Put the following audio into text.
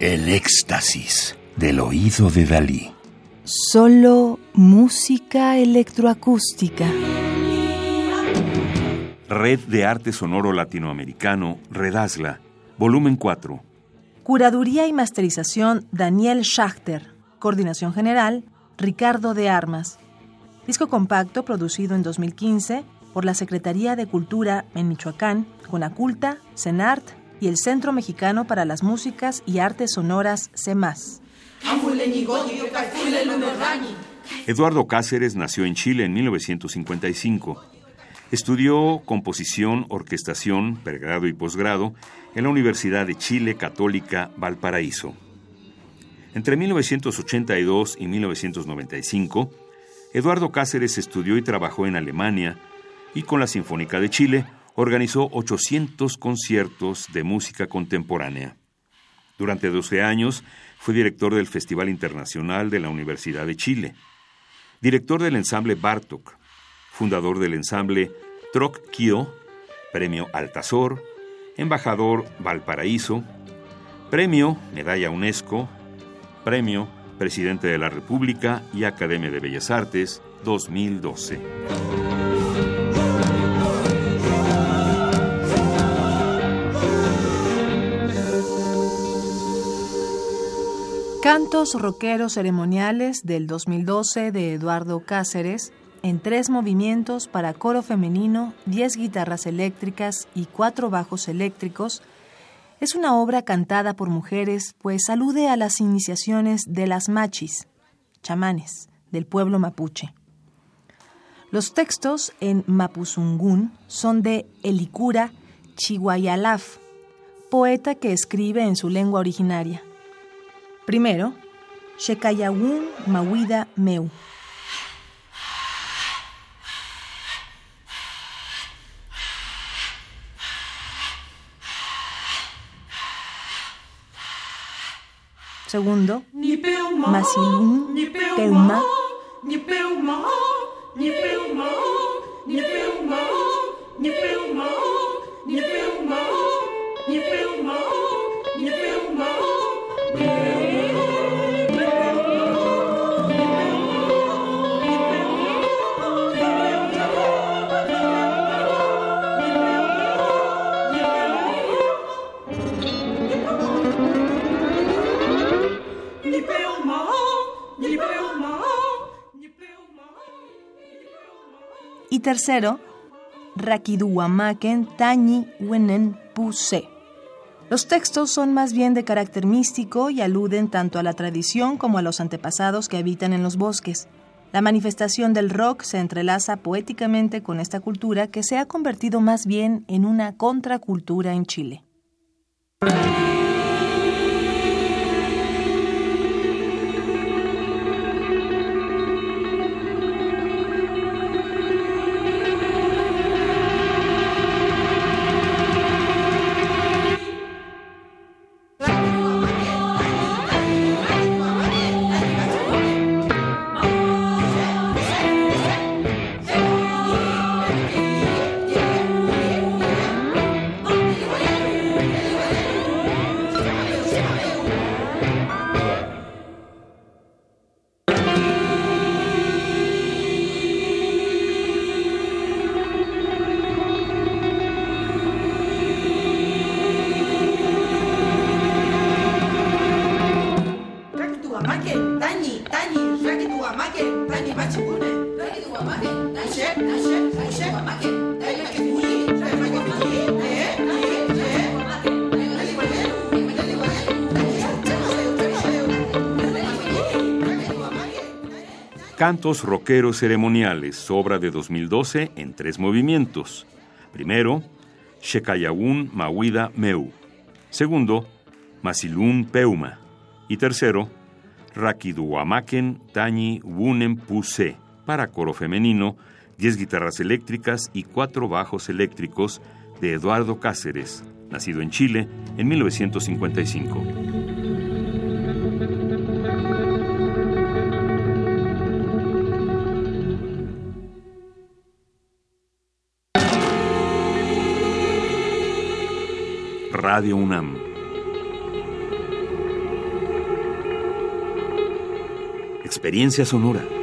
El éxtasis del oído de Dalí. Solo música electroacústica. Red de Arte Sonoro Latinoamericano, Redazla, volumen 4. Curaduría y masterización Daniel Schachter. Coordinación general Ricardo de Armas. Disco compacto producido en 2015 por la Secretaría de Cultura en Michoacán, Conaculta, CENART y el Centro Mexicano para las Músicas y Artes Sonoras, CEMAS. Eduardo Cáceres nació en Chile en 1955. Estudió composición, orquestación, pregrado y posgrado en la Universidad de Chile Católica Valparaíso. Entre 1982 y 1995, Eduardo Cáceres estudió y trabajó en Alemania y con la Sinfónica de Chile organizó 800 conciertos de música contemporánea. Durante 12 años fue director del Festival Internacional de la Universidad de Chile, director del ensamble Bartok, fundador del ensamble Troc Kio, premio Altazor, embajador Valparaíso, premio Medalla UNESCO, premio Presidente de la República y Academia de Bellas Artes 2012. Cantos rockeros ceremoniales del 2012 de Eduardo Cáceres, en tres movimientos para coro femenino, diez guitarras eléctricas y cuatro bajos eléctricos, es una obra cantada por mujeres, pues alude a las iniciaciones de las machis, chamanes, del pueblo mapuche. Los textos en mapuzungún son de Elikura Chihuayalaf, poeta que escribe en su lengua originaria. Primero, Shekayawun Mawida Meu. Segundo, Masilun Peuma. Y tercero, Rakiduamaken Tañi Wenen Puse. Los textos son más bien de carácter místico y aluden tanto a la tradición como a los antepasados que habitan en los bosques. La manifestación del rock se entrelaza poéticamente con esta cultura que se ha convertido más bien en una contracultura en Chile. Cantos Rockeros Ceremoniales, obra de 2012 en tres movimientos. Primero, Shekayawun Mawida Meu. Segundo, Masilun Peuma. Y tercero, Rakiduamaken Tañi Wunen Puse, para coro femenino, 10 guitarras eléctricas y cuatro bajos eléctricos de Eduardo Cáceres, nacido en Chile en 1955. Radio UNAM. Experiencia Sonora.